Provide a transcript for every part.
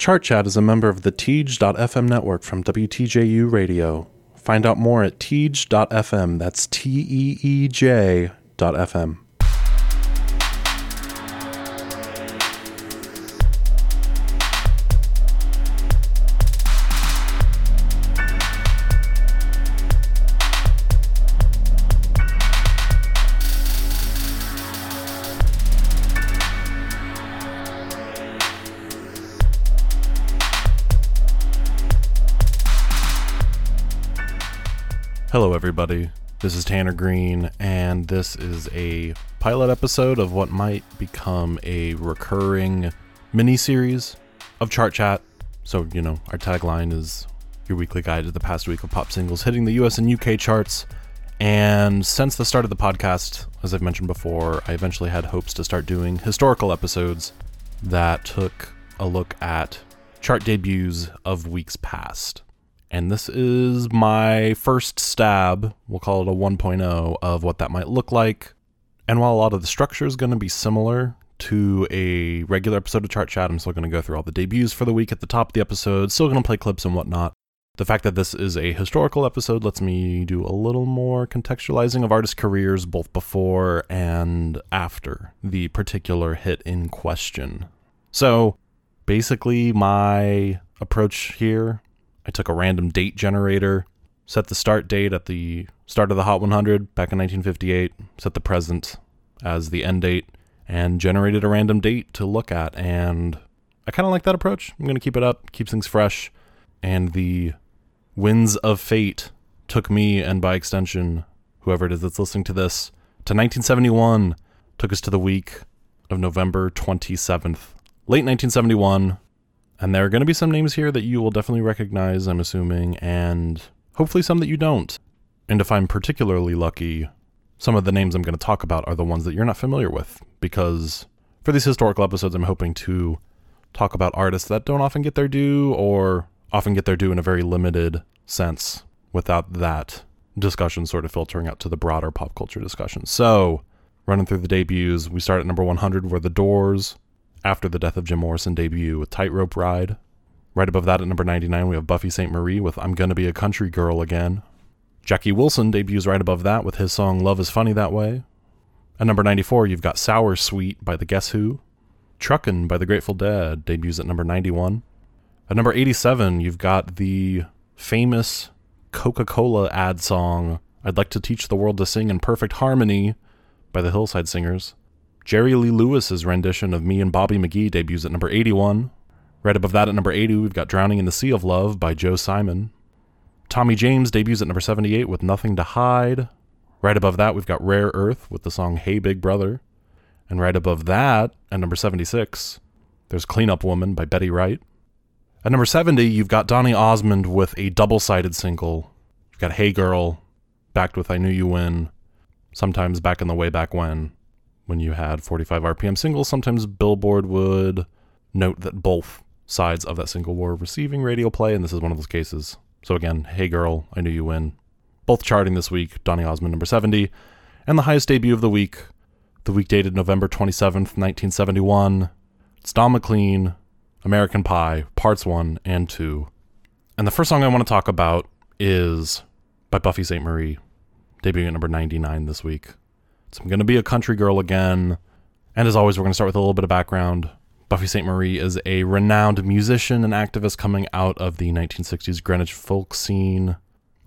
Chart Chat is a member of the Teej.fm network from WTJU Radio. Find out more at Teej.fm. That's T E E J everybody. This is Tanner Green, and this is a pilot episode of what might become a recurring mini series of Chart Chat. So, you know, our tagline is your weekly guide to the past week of pop singles hitting the US and UK charts. And since the start of the podcast, as I've mentioned before, I eventually had hopes to start doing historical episodes that took a look at chart debuts of weeks past. And this is my first stab, we'll call it a 1.0, of what that might look like. And while a lot of the structure is going to be similar to a regular episode of Chart Chat, I'm still going to go through all the debuts for the week at the top of the episode, still going to play clips and whatnot. The fact that this is a historical episode lets me do a little more contextualizing of artists' careers both before and after the particular hit in question. So, basically, my approach here I took a random date generator, set the start date at the start of the Hot 100 back in 1958, set the present as the end date, and generated a random date to look at. And I kind of like that approach. I'm going to keep it up, keeps things fresh. And the winds of fate took me, and by extension, whoever it is that's listening to this, to 1971, took us to the week of November 27th. Late 1971, and there are going to be some names here that you will definitely recognize, I'm assuming, and hopefully some that you don't. And if I'm particularly lucky, some of the names I'm going to talk about are the ones that you're not familiar with, because for these historical episodes, I'm hoping to talk about artists that don't often get their due or often get their due in a very limited sense without that discussion sort of filtering out to the broader pop culture discussion. So, running through the debuts, we start at number 100 where The Doors after the death of Jim Morrison debut with Tightrope Ride. Right above that at number 99, we have Buffy Sainte-Marie with I'm Gonna Be a Country Girl Again. Jackie Wilson debuts right above that with his song Love is Funny That Way. At number 94, you've got Sour Suite by the Guess Who. Truckin' by the Grateful Dead debuts at number 91. At number 87, you've got the famous Coca Cola ad song I'd Like to Teach the World to Sing in Perfect Harmony by the Hillside Singers. Jerry Lee Lewis's rendition of Me and Bobby McGee debuts at number 81. Right above that at number 80, we've got Drowning in the Sea of Love by Joe Simon. Tommy James debuts at number 78 with Nothing to Hide. Right above that, we've got Rare Earth with the song Hey Big Brother. And right above that, at number 76, there's Cleanup Woman by Betty Wright. At number 70, you've got Donny Osmond with a double sided single. You've got Hey Girl, backed with I Knew You When, sometimes back in the way back when when you had 45 RPM singles, sometimes Billboard would note that both sides of that single were receiving radio play, and this is one of those cases. So again, Hey Girl, I Knew You When. Both charting this week, Donny Osmond number 70, and the highest debut of the week, the week dated November 27th, 1971. It's Don McLean, American Pie, Parts 1 and 2. And the first song I want to talk about is by Buffy Sainte-Marie, debuting at number 99 this week. So I'm going to be a country girl again. And as always, we're going to start with a little bit of background. Buffy Sainte-Marie is a renowned musician and activist coming out of the 1960s Greenwich folk scene,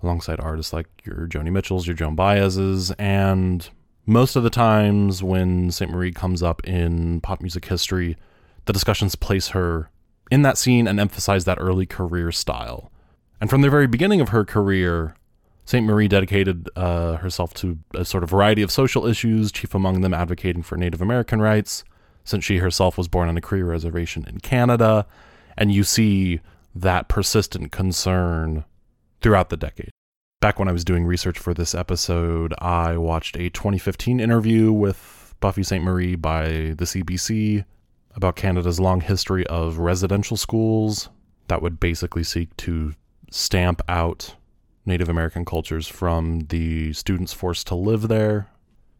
alongside artists like your Joni Mitchells, your Joan Baez's, and most of the times when Sainte-Marie comes up in pop music history, the discussions place her in that scene and emphasize that early career style. And from the very beginning of her career, Sainte-Marie dedicated uh, herself to a sort of variety of social issues, chief among them advocating for Native American rights, since she herself was born on a Cree reservation in Canada. And you see that persistent concern throughout the decade. Back when I was doing research for this episode, I watched a 2015 interview with Buffy Sainte-Marie by the CBC about Canada's long history of residential schools that would basically seek to stamp out Native American cultures from the students forced to live there.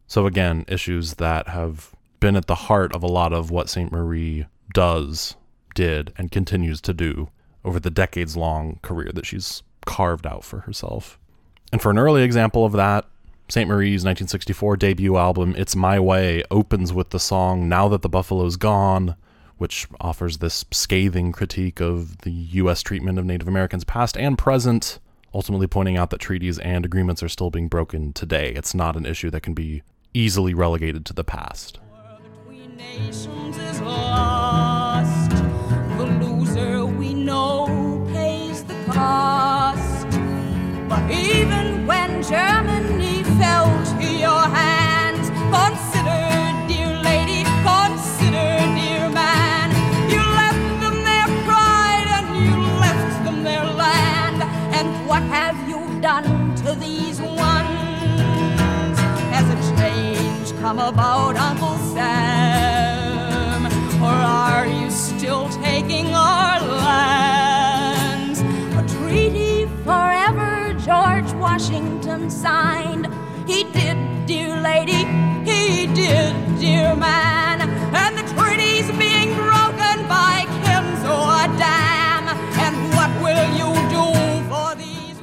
So, again, issues that have been at the heart of a lot of what Sainte-Marie does did and continues to do over the decades long career that she's carved out for herself. And for an early example of that, Sainte-Marie's 1964 debut album, It's My Way, opens with the song Now That the Buffalo's Gone, which offers this scathing critique of the U.S. treatment of Native Americans past and present, ultimately pointing out that treaties and agreements are still being broken today. It's not an issue that can be easily relegated to the past. even come about, Uncle Sam? Or are you still taking our lands? A treaty forever, George Washington signed. He did, dear lady, he did, dear man. And the treaty's being broken by Kinzua Dam. And what will you do for these?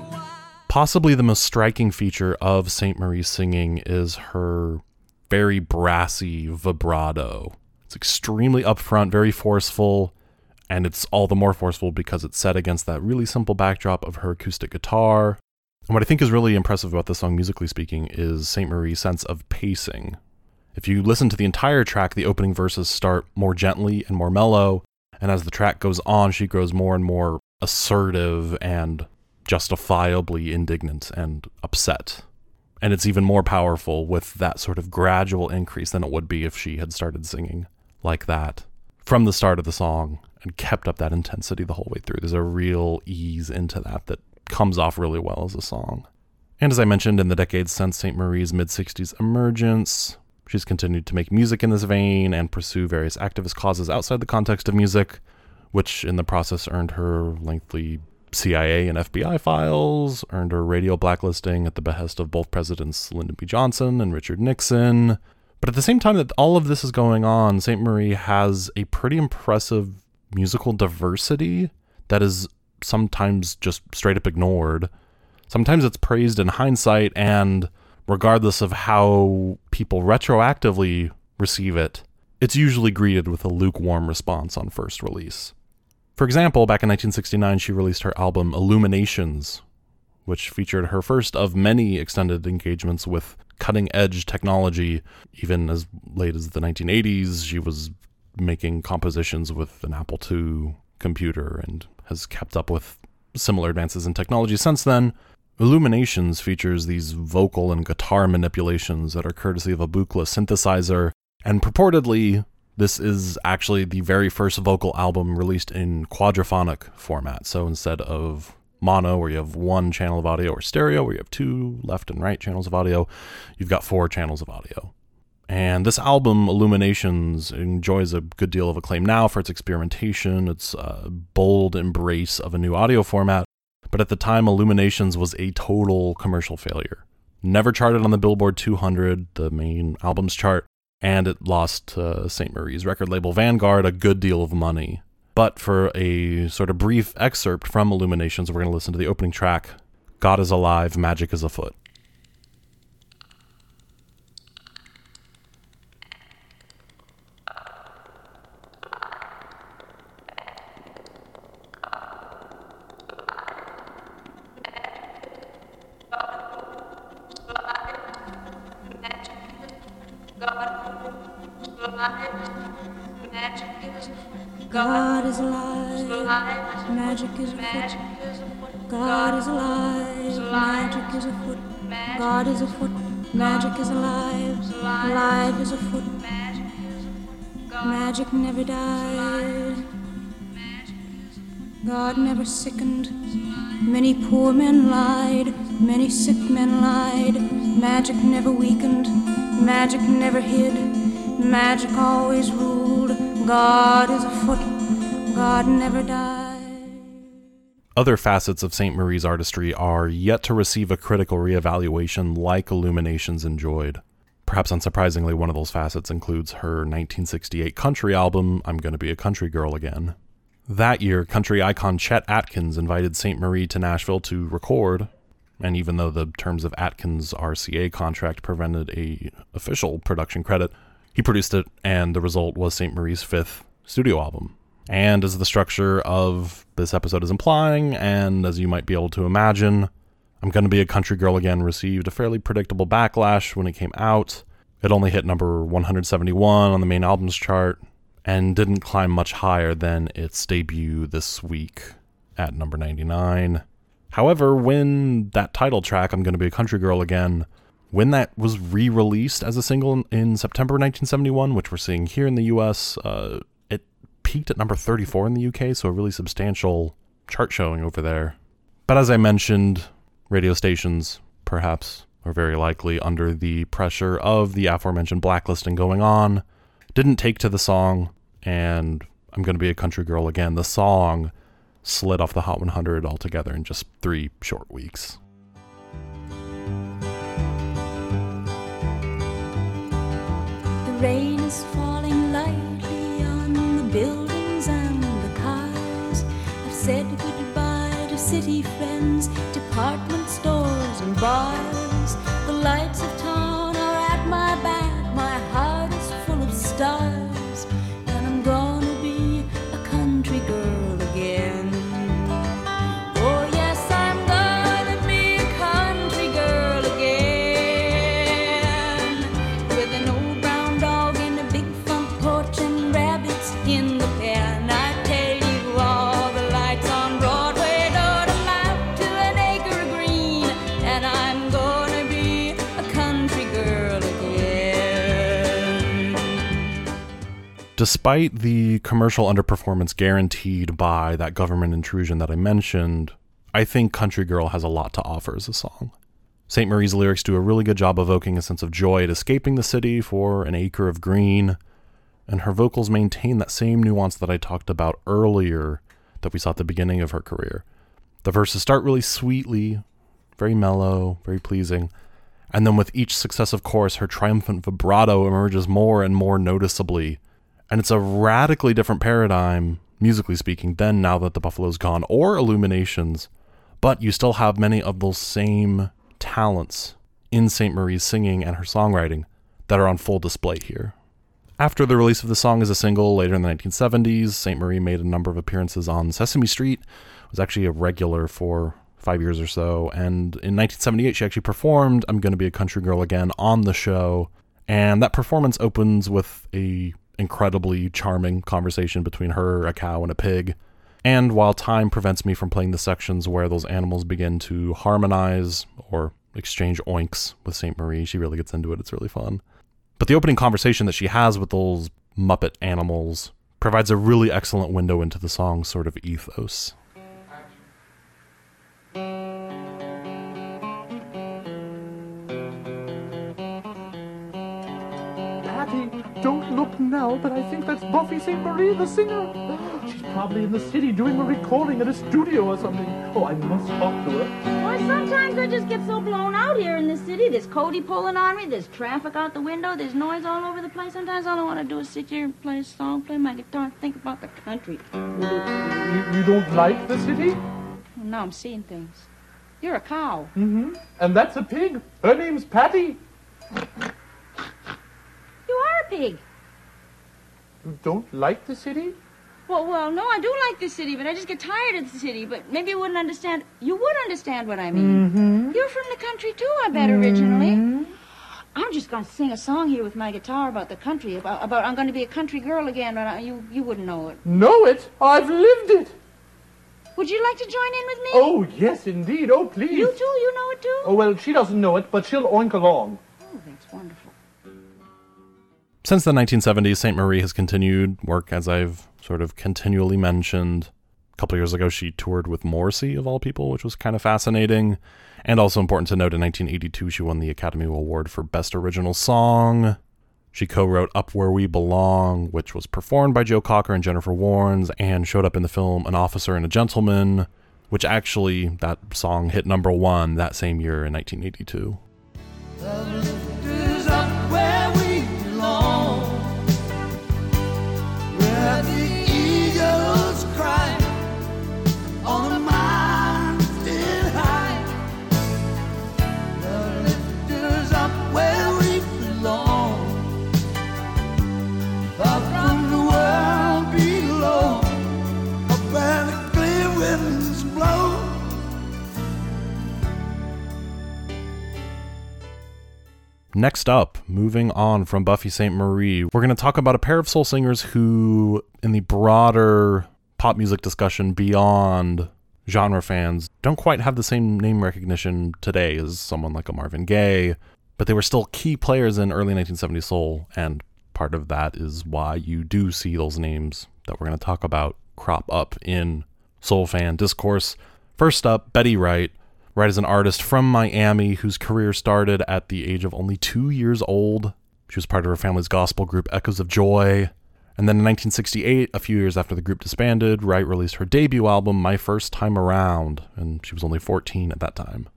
Possibly the most striking feature of Sainte-Marie's singing is her very brassy vibrato. It's extremely upfront, very forceful, and it's all the more forceful because it's set against that really simple backdrop of her acoustic guitar. And what I think is really impressive about the song, musically speaking, is Sainte-Marie's sense of pacing. If you listen to the entire track, the opening verses start more gently and more mellow, and as the track goes on, she grows more and more assertive and justifiably indignant and upset. And it's even more powerful with that sort of gradual increase than it would be if she had started singing like that from the start of the song and kept up that intensity the whole way through. There's a real ease into that that comes off really well as a song. And as I mentioned, in the decades since Sainte-Marie's mid 60s emergence, she's continued to make music in this vein and pursue various activist causes outside the context of music, which in the process earned her lengthy CIA and FBI files, earned her radio blacklisting at the behest of both Presidents Lyndon B. Johnson and Richard Nixon. But at the same time that all of this is going on, Sainte-Marie has a pretty impressive musical diversity that is sometimes just straight up ignored. Sometimes it's praised in hindsight, and regardless of how people retroactively receive it, it's usually greeted with a lukewarm response on first release. For example, back in 1969, she released her album Illuminations, which featured her first of many extended engagements with cutting edge technology. Even as late as the 1980s, she was making compositions with an Apple II computer and has kept up with similar advances in technology since then. Illuminations features these vocal and guitar manipulations that are courtesy of a Buchla synthesizer, and purportedly, this is actually the very first vocal album released in quadraphonic format. So instead of mono, where you have one channel of audio, or stereo, where you have two left and right channels of audio, you've got four channels of audio. And this album, Illuminations, enjoys a good deal of acclaim now for its experimentation, its uh, bold embrace of a new audio format. But at the time, Illuminations was a total commercial failure. Never charted on the Billboard 200, the main albums chart, and it lost uh, Sainte-Marie's record label Vanguard a good deal of money. But for a sort of brief excerpt from Illuminations, we're going to listen to the opening track God is Alive, Magic is Afoot. God is alive, magic is afoot. God is alive, magic is afoot. God is afoot, magic is alive, alive is afoot. Magic never died. God never sickened. Many poor men lied, many sick men lied. Magic never weakened, magic never hid. Magic always ruled. God is afoot, God never died. Other facets of Sainte-Marie's artistry are yet to receive a critical reevaluation like Illuminations enjoyed. Perhaps unsurprisingly, one of those facets includes her 1968 country album, I'm Gonna Be a Country Girl Again. That year, country icon Chet Atkins invited Sainte-Marie to Nashville to record, and even though the terms of Atkins' RCA contract prevented a official production credit, he produced it, and the result was Sainte-Marie's fifth studio album. And as the structure of this episode is implying, and as you might be able to imagine, I'm Gonna Be a Country Girl Again received a fairly predictable backlash when it came out. It only hit number 171 on the main albums chart and didn't climb much higher than its debut this week at number 99. However, when that title track, I'm Gonna Be a Country Girl Again, when that was re released as a single in September 1971, which we're seeing here in the US, uh, it peaked at number 34 in the UK, so a really substantial chart showing over there. But as I mentioned, radio stations, perhaps, or very likely under the pressure of the aforementioned blacklisting going on, didn't take to the song, and I'm Gonna Be a Country Girl Again. The song slid off the Hot 100 altogether in just three short weeks. Rain is falling lightly on the buildings and the cars. I've said goodbye to city friends, department stores and bars. The lights Despite the commercial underperformance guaranteed by that government intrusion that I mentioned, I think Country Girl has a lot to offer as a song. Sainte-Marie's lyrics do a really good job evoking a sense of joy at escaping the city for an acre of green, and her vocals maintain that same nuance that I talked about earlier that we saw at the beginning of her career. The verses start really sweetly, very mellow, very pleasing, and then with each successive chorus, her triumphant vibrato emerges more and more noticeably. And it's a radically different paradigm, musically speaking, than Now That the Buffalo's Gone or Illuminations, but you still have many of those same talents in Sainte-Marie's singing and her songwriting that are on full display here. After the release of the song as a single later in the 1970s, Sainte-Marie made a number of appearances on Sesame Street, was actually a regular for five years or so, and in 1978 she actually performed I'm Gonna Be a Country Girl Again on the show, and that performance opens with a incredibly charming conversation between her, a cow, and a pig. And while time prevents me from playing the sections where those animals begin to harmonize or exchange oinks with Sainte-Marie, she really gets into it. It's really fun. But the opening conversation that she has with those Muppet animals provides a really excellent window into the song's sort of ethos. Now, but I think that's Buffy Sainte-Marie, the singer. She's probably in the city doing a recording at a studio or something. Oh, I must talk to her. Well, sometimes I just get so blown out here in the city. There's Cody pulling on me. There's traffic out the window. There's noise all over the place. Sometimes all I want to do is sit here and play a song, play my guitar, and think about the country. You, you don't like the city? Well, now I'm seeing things. You're a cow. Mm-hmm. And that's a pig. Her name's Patty. You are a pig. You don't like the city? Well, well, no, I do like the city, but I just get tired of the city. But maybe you wouldn't understand. You would understand what I mean. Mm-hmm. You're from the country too, I bet, originally. I'm just going to sing a song here with my guitar about the country, about, about I'm going to be a country girl again, but I, you, you wouldn't know it. Know it? I've lived it. Would you like to join in with me? Oh, yes, indeed. Oh, please. You too? You know it too? Oh, well, she doesn't know it, but she'll oink along. Oh, that's wonderful. Since the 1970s, Sainte-Marie has continued work, as I've sort of continually mentioned. A couple years ago, she toured with Morrissey, of all people, which was kind of fascinating. And also important to note, in 1982, she won the Academy Award for Best Original Song. She co wrote Up Where We Belong, which was performed by Joe Cocker and Jennifer Warnes, and showed up in the film An Officer and a Gentleman, which actually, that song hit number one that same year in 1982. Next up, moving on from Buffy Sainte-Marie, we're going to talk about a pair of soul singers who, in the broader pop music discussion beyond genre fans, don't quite have the same name recognition today as someone like a Marvin Gaye, but they were still key players in early 1970s soul, and part of that is why you do see those names that we're going to talk about crop up in soul fan discourse. First up, Betty Wright. Wright is an artist from Miami whose career started at the age of only two years old. She was part of her family's gospel group Echoes of Joy. And then in 1968, a few years after the group disbanded, Wright released her debut album, My First Time Around, and she was only 14 at that time.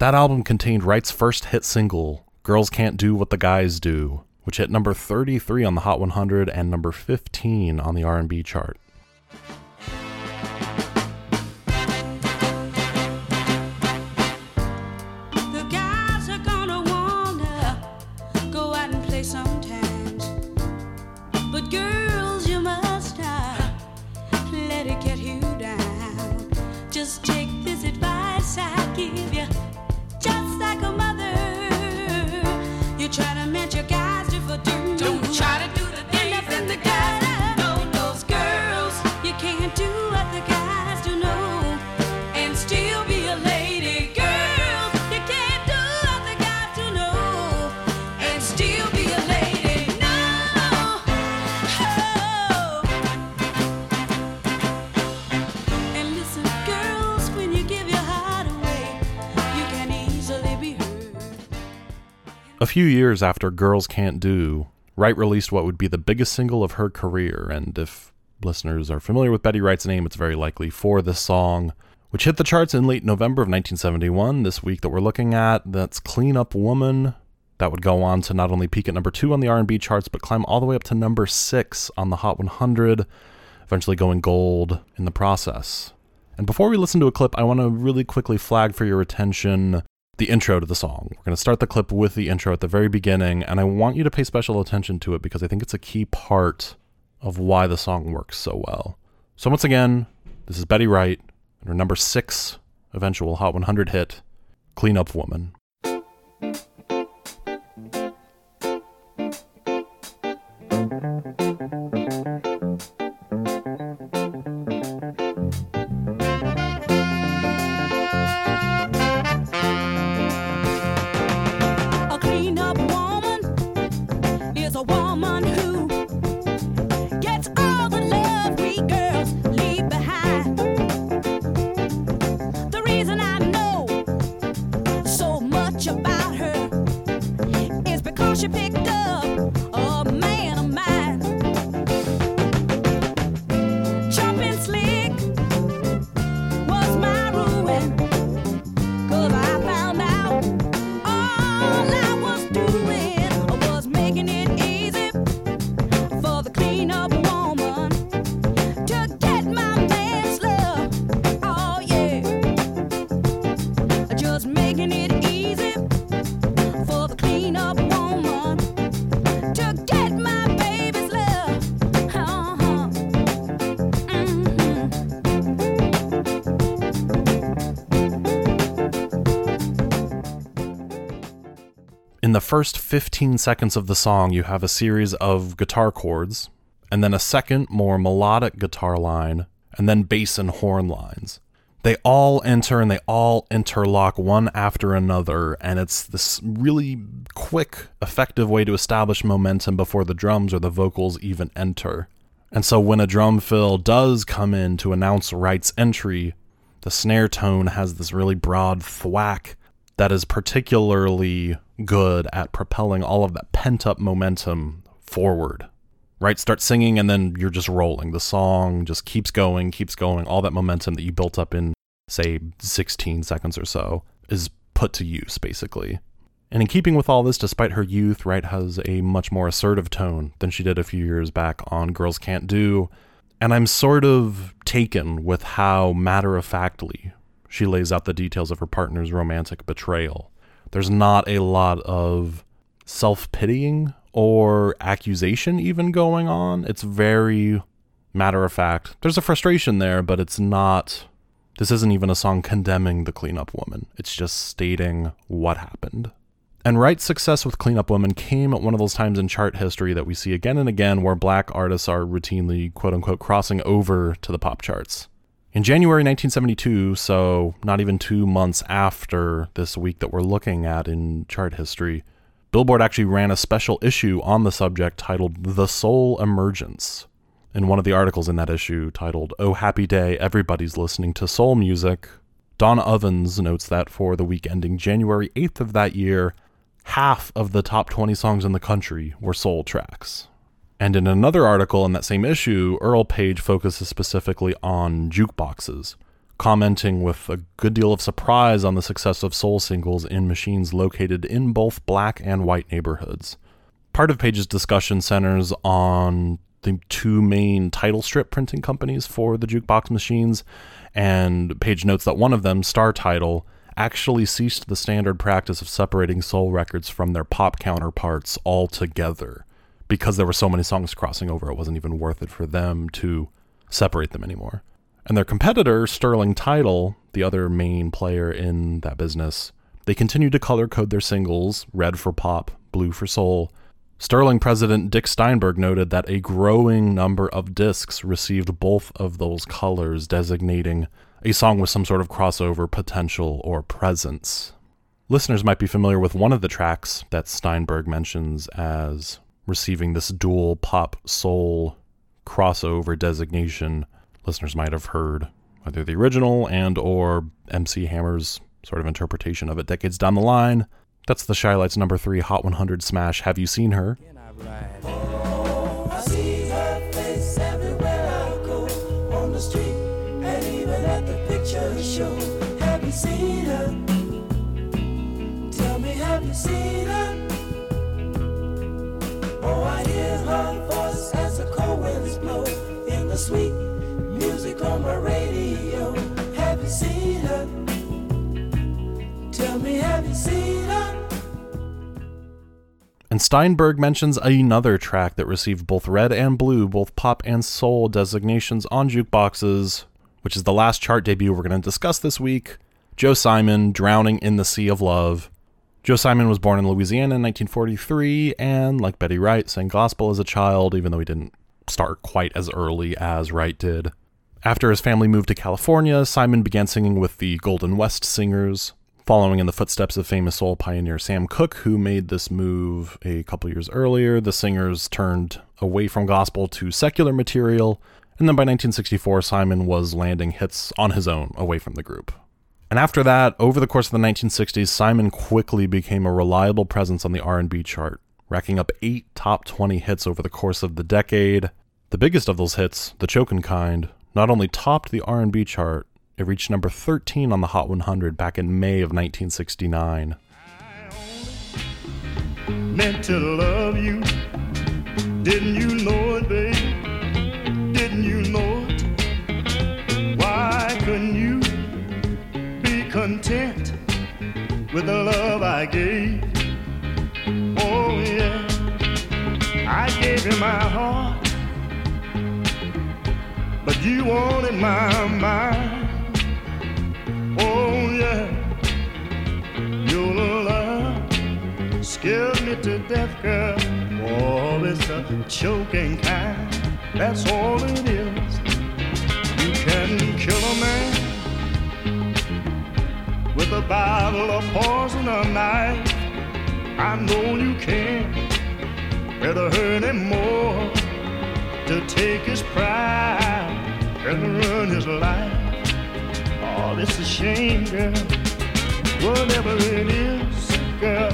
That album contained Wright's first hit single, Girls Can't Do What the Guys Do, which hit number 33 on the Hot 100 and number 15 on the R&B chart. Few years after Girls Can't Do, Wright released what would be the biggest single of her career, and if listeners are familiar with Betty Wright's name, it's very likely for this song, which hit the charts in late November of 1971. This week that we're looking at, that's "Clean Up Woman." That would go on to not only peak at number two on the R&B charts, but climb all the way up to number six on the Hot 100, eventually going gold in the process. And before we listen to a clip, I want to really quickly flag for your attention the intro to the song. We're going to start the clip with the intro at the very beginning, and I want you to pay special attention to it because I think it's a key part of why the song works so well. So, once again, this is Betty Wright and her number six eventual Hot 100 hit, Clean Up Woman. Woman who first 15 seconds of the song, you have a series of guitar chords, and then a second, more melodic guitar line, and then bass and horn lines. They all enter and they all interlock one after another, and it's this really quick, effective way to establish momentum before the drums or the vocals even enter. And so when a drum fill does come in to announce Wright's entry, the snare tone has this really broad thwack that is particularly good at propelling all of that pent up momentum forward. Right? Start singing and then you're just rolling. The song just keeps going, keeps going. All that momentum that you built up in, say, 16 seconds or so is put to use, basically. And in keeping with all this, despite her youth, Wright has a much more assertive tone than she did a few years back on Girls Can't Do. And I'm sort of taken with how matter of factly she lays out the details of her partner's romantic betrayal. There's not a lot of self pitying or accusation even going on. It's very matter of fact. There's a frustration there, but it's not. This isn't even a song condemning the cleanup woman. It's just stating what happened. And Wright's success with Clean Up Women came at one of those times in chart history that we see again and again where black artists are routinely, quote unquote, crossing over to the pop charts. In January 1972, so not even two months after this week that we're looking at in chart history, Billboard actually ran a special issue on the subject titled The Soul Emergence. In one of the articles in that issue, titled Oh Happy Day, Everybody's Listening to Soul Music, Donna Ovens notes that for the week ending January 8th of that year, half of the top 20 songs in the country were soul tracks. And in another article in that same issue, Earl Paige focuses specifically on jukeboxes, commenting with a good deal of surprise on the success of soul singles in machines located in both black and white neighborhoods. Part of Paige's discussion centers on the two main title strip printing companies for the jukebox machines, and Paige notes that one of them, Star Title, actually ceased the standard practice of separating soul records from their pop counterparts altogether because there were so many songs crossing over, it wasn't even worth it for them to separate them anymore. And their competitor, Sterling Title, the other main player in that business, they continued to color code their singles red for pop, blue for soul. Sterling president Dick Steinberg noted that a growing number of discs received both of those colors, designating a song with some sort of crossover potential or presence. Listeners might be familiar with one of the tracks that Steinberg mentions as receiving this dual pop soul crossover designation. Listeners might have heard either the original and or MC Hammer's sort of interpretation of it decades down the line. That's the Chi-Lites number 3 Hot 100 smash Have You Seen Her? Show. Have you seen her? Tell me, have you seen her? Seen her? Tell me, have you seen her? And Steinberg mentions another track that received both red and blue, both pop and soul designations on jukeboxes, which is the last chart debut we're going to discuss this week Joe Simon, Drowning in the Sea of Love. Joe Simon was born in Louisiana in 1943 and, like Betty Wright, sang gospel as a child, even though he didn't start quite as early as Wright did. After his family moved to California, Simon began singing with the Golden West Singers, following in the footsteps of famous soul pioneer Sam Cooke, who made this move a couple years earlier. The singers turned away from gospel to secular material, and then by 1964, Simon was landing hits on his own away from the group. And after that, over the course of the 1960s, Simon quickly became a reliable presence on the R&B chart, racking up 8 top 20 hits over the course of the decade. The biggest of those hits, The Chokin' Kind, not only topped the R&B chart, it reached number 13 on the Hot 100 back in May of 1969. meant to love you. Didn't you know it, babe? Didn't you know it? Why couldn't you be content with the love I gave? Oh, yeah. I gave you my heart, but you wanted my mind. Oh, yeah. Your love scared me to death, girl. Oh, it's a choking kind. That's all it is. You can kill a man with a bottle of poison or knife. I know you can. Better hurt him more to take his pride and run his life. Oh, this is a shame, girl. Whatever it is, girl,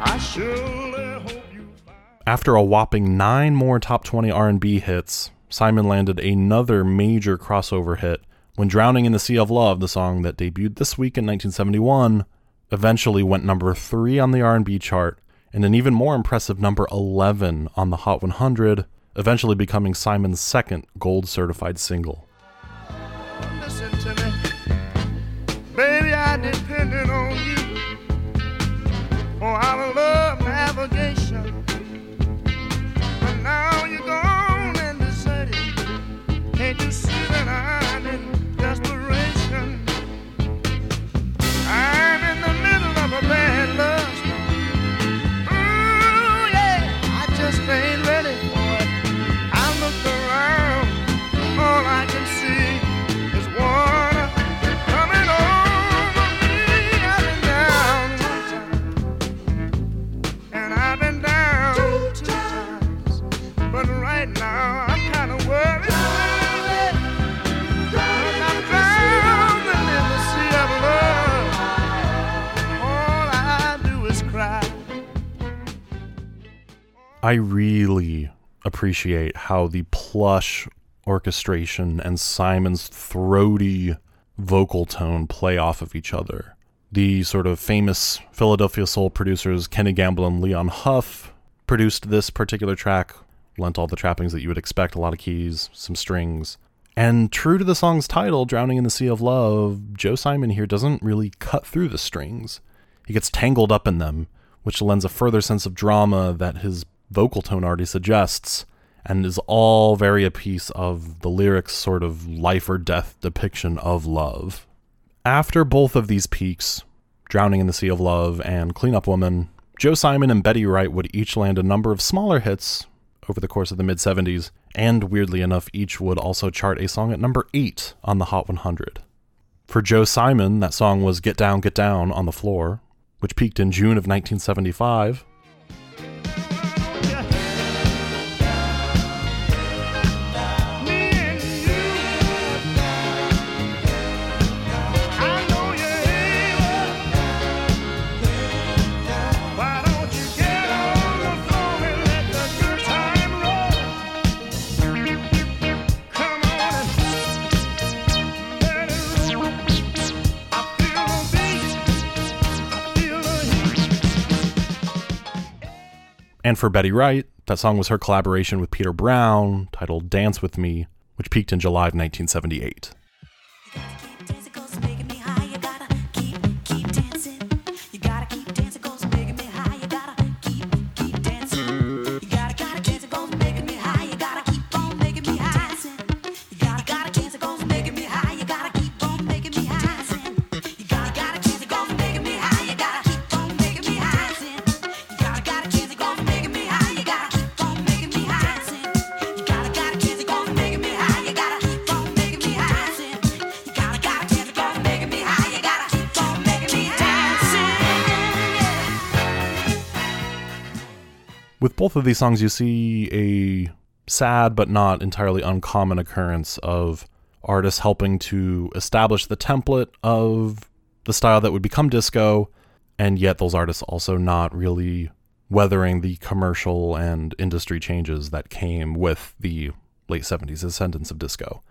I surely hope you find. After a whopping 9 more top 20 R&B hits, Simon landed another major crossover hit when Drowning in the Sea of Love, the song that debuted this week in 1971, eventually went number 3 on the R&B chart and an even more impressive number 11 on the Hot 100, eventually becoming Simon's second gold certified single. Baby, I really appreciate how the plush orchestration and Simon's throaty vocal tone play off of each other. The sort of famous Philadelphia soul producers Kenny Gamble and Leon Huff produced this particular track, lent all the trappings that you would expect a lot of keys, some strings. And true to the song's title, Drowning in the Sea of Love, Joe Simon here doesn't really cut through the strings. He gets tangled up in them, which lends a further sense of drama that his vocal tone already suggests, and is all very a piece of the lyrics' sort of life or death depiction of love. After both of these peaks, Drowning in the Sea of Love and Clean Up Woman, Joe Simon and Betty Wright would each land a number of smaller hits over the course of the mid 70s, and weirdly enough, each would also chart a song at number 8 on the Hot 100. For Joe Simon, that song was Get Down, Get Down on the Floor, which peaked in June of 1975. And for Betty Wright, that song was her collaboration with Peter Brown, titled Dance With Me, which peaked in July of 1978. Both of these songs, you see a sad but not entirely uncommon occurrence of artists helping to establish the template of the style that would become disco, and yet those artists also not really weathering the commercial and industry changes that came with the late 70s ascendance of disco.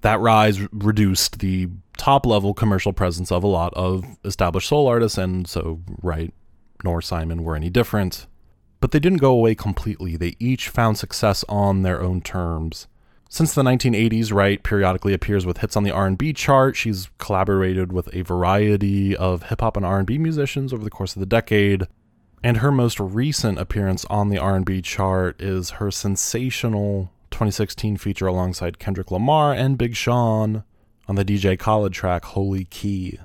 That rise reduced the top level commercial presence of a lot of established soul artists, and so Wright nor Simon were any different but they didn't go away completely. They each found success on their own terms. Since the 1980s, Wright periodically appears with hits on the R&B chart. She's collaborated with a variety of hip hop and R&B musicians over the course of the decade, and her most recent appearance on the R&B chart is her sensational 2016 feature alongside Kendrick Lamar and Big Sean on the DJ Khaled track Holy Key.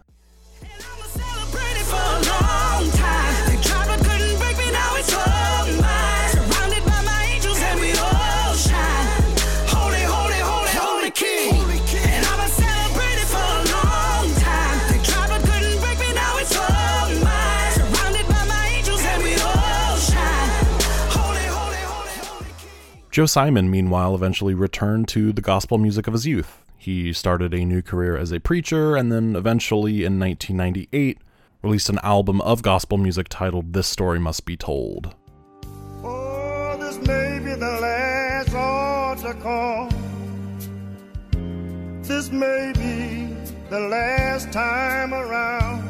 Joe Simon, meanwhile, eventually returned to the gospel music of his youth. He started a new career as a preacher and then eventually in 1998 released an album of gospel music titled This Story Must Be Told. Oh, this may be the last altar call. This may be the last time around.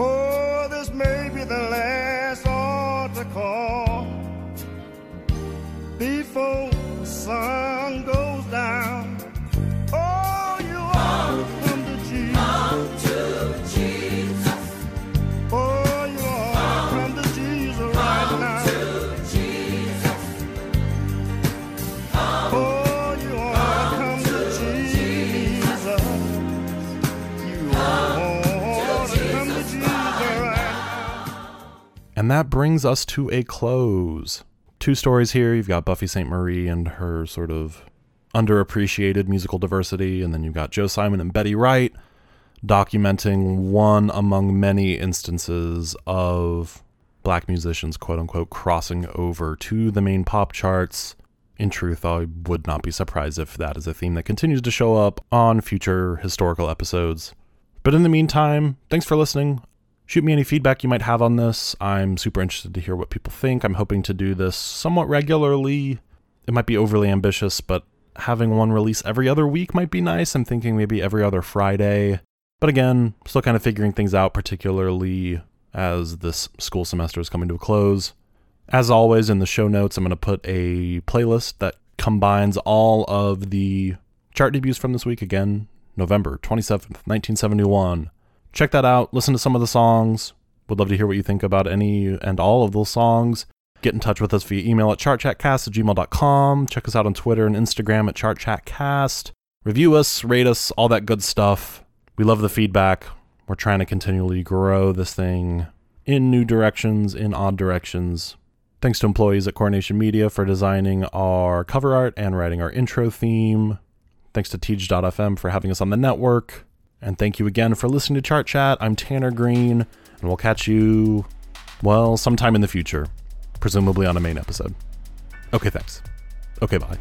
Oh, this may be the last altar call. Before the sun goes down. Oh, you ought to come to Jesus. Oh, you ought to come to Jesus right now. Oh, you ought to come to Jesus. You ought to come to Jesus right And that brings us to a close. Two stories here. You've got Buffy Sainte-Marie and her sort of underappreciated musical diversity, and then you've got Joe Simon and Betty Wright documenting one among many instances of black musicians, quote unquote, crossing over to the main pop charts. In truth, I would not be surprised if that is a theme that continues to show up on future historical episodes. But in the meantime, thanks for listening. Shoot me any feedback you might have on this. I'm super interested to hear what people think. I'm hoping to do this somewhat regularly. It might be overly ambitious, but having one release every other week might be nice. I'm thinking maybe every other Friday. But again, still kind of figuring things out, particularly as this school semester is coming to a close. As always, in the show notes, I'm going to put a playlist that combines all of the chart debuts from this week. Again, November 27th, 1971. Check that out. Listen to some of the songs. Would love to hear what you think about any and all of those songs. Get in touch with us via email at chartchatcast at gmail.com. Check us out on Twitter and Instagram at chartchatcast. Review us, rate us, all that good stuff. We love the feedback. We're trying to continually grow this thing in new directions, in odd directions. Thanks to employees at Coronation Media for designing our cover art and writing our intro theme. Thanks to Teach.fm for having us on the network. And thank you again for listening to Chart Chat. I'm Tanner Green, and we'll catch you, well, sometime in the future, presumably on a main episode. Okay, thanks. Okay, bye.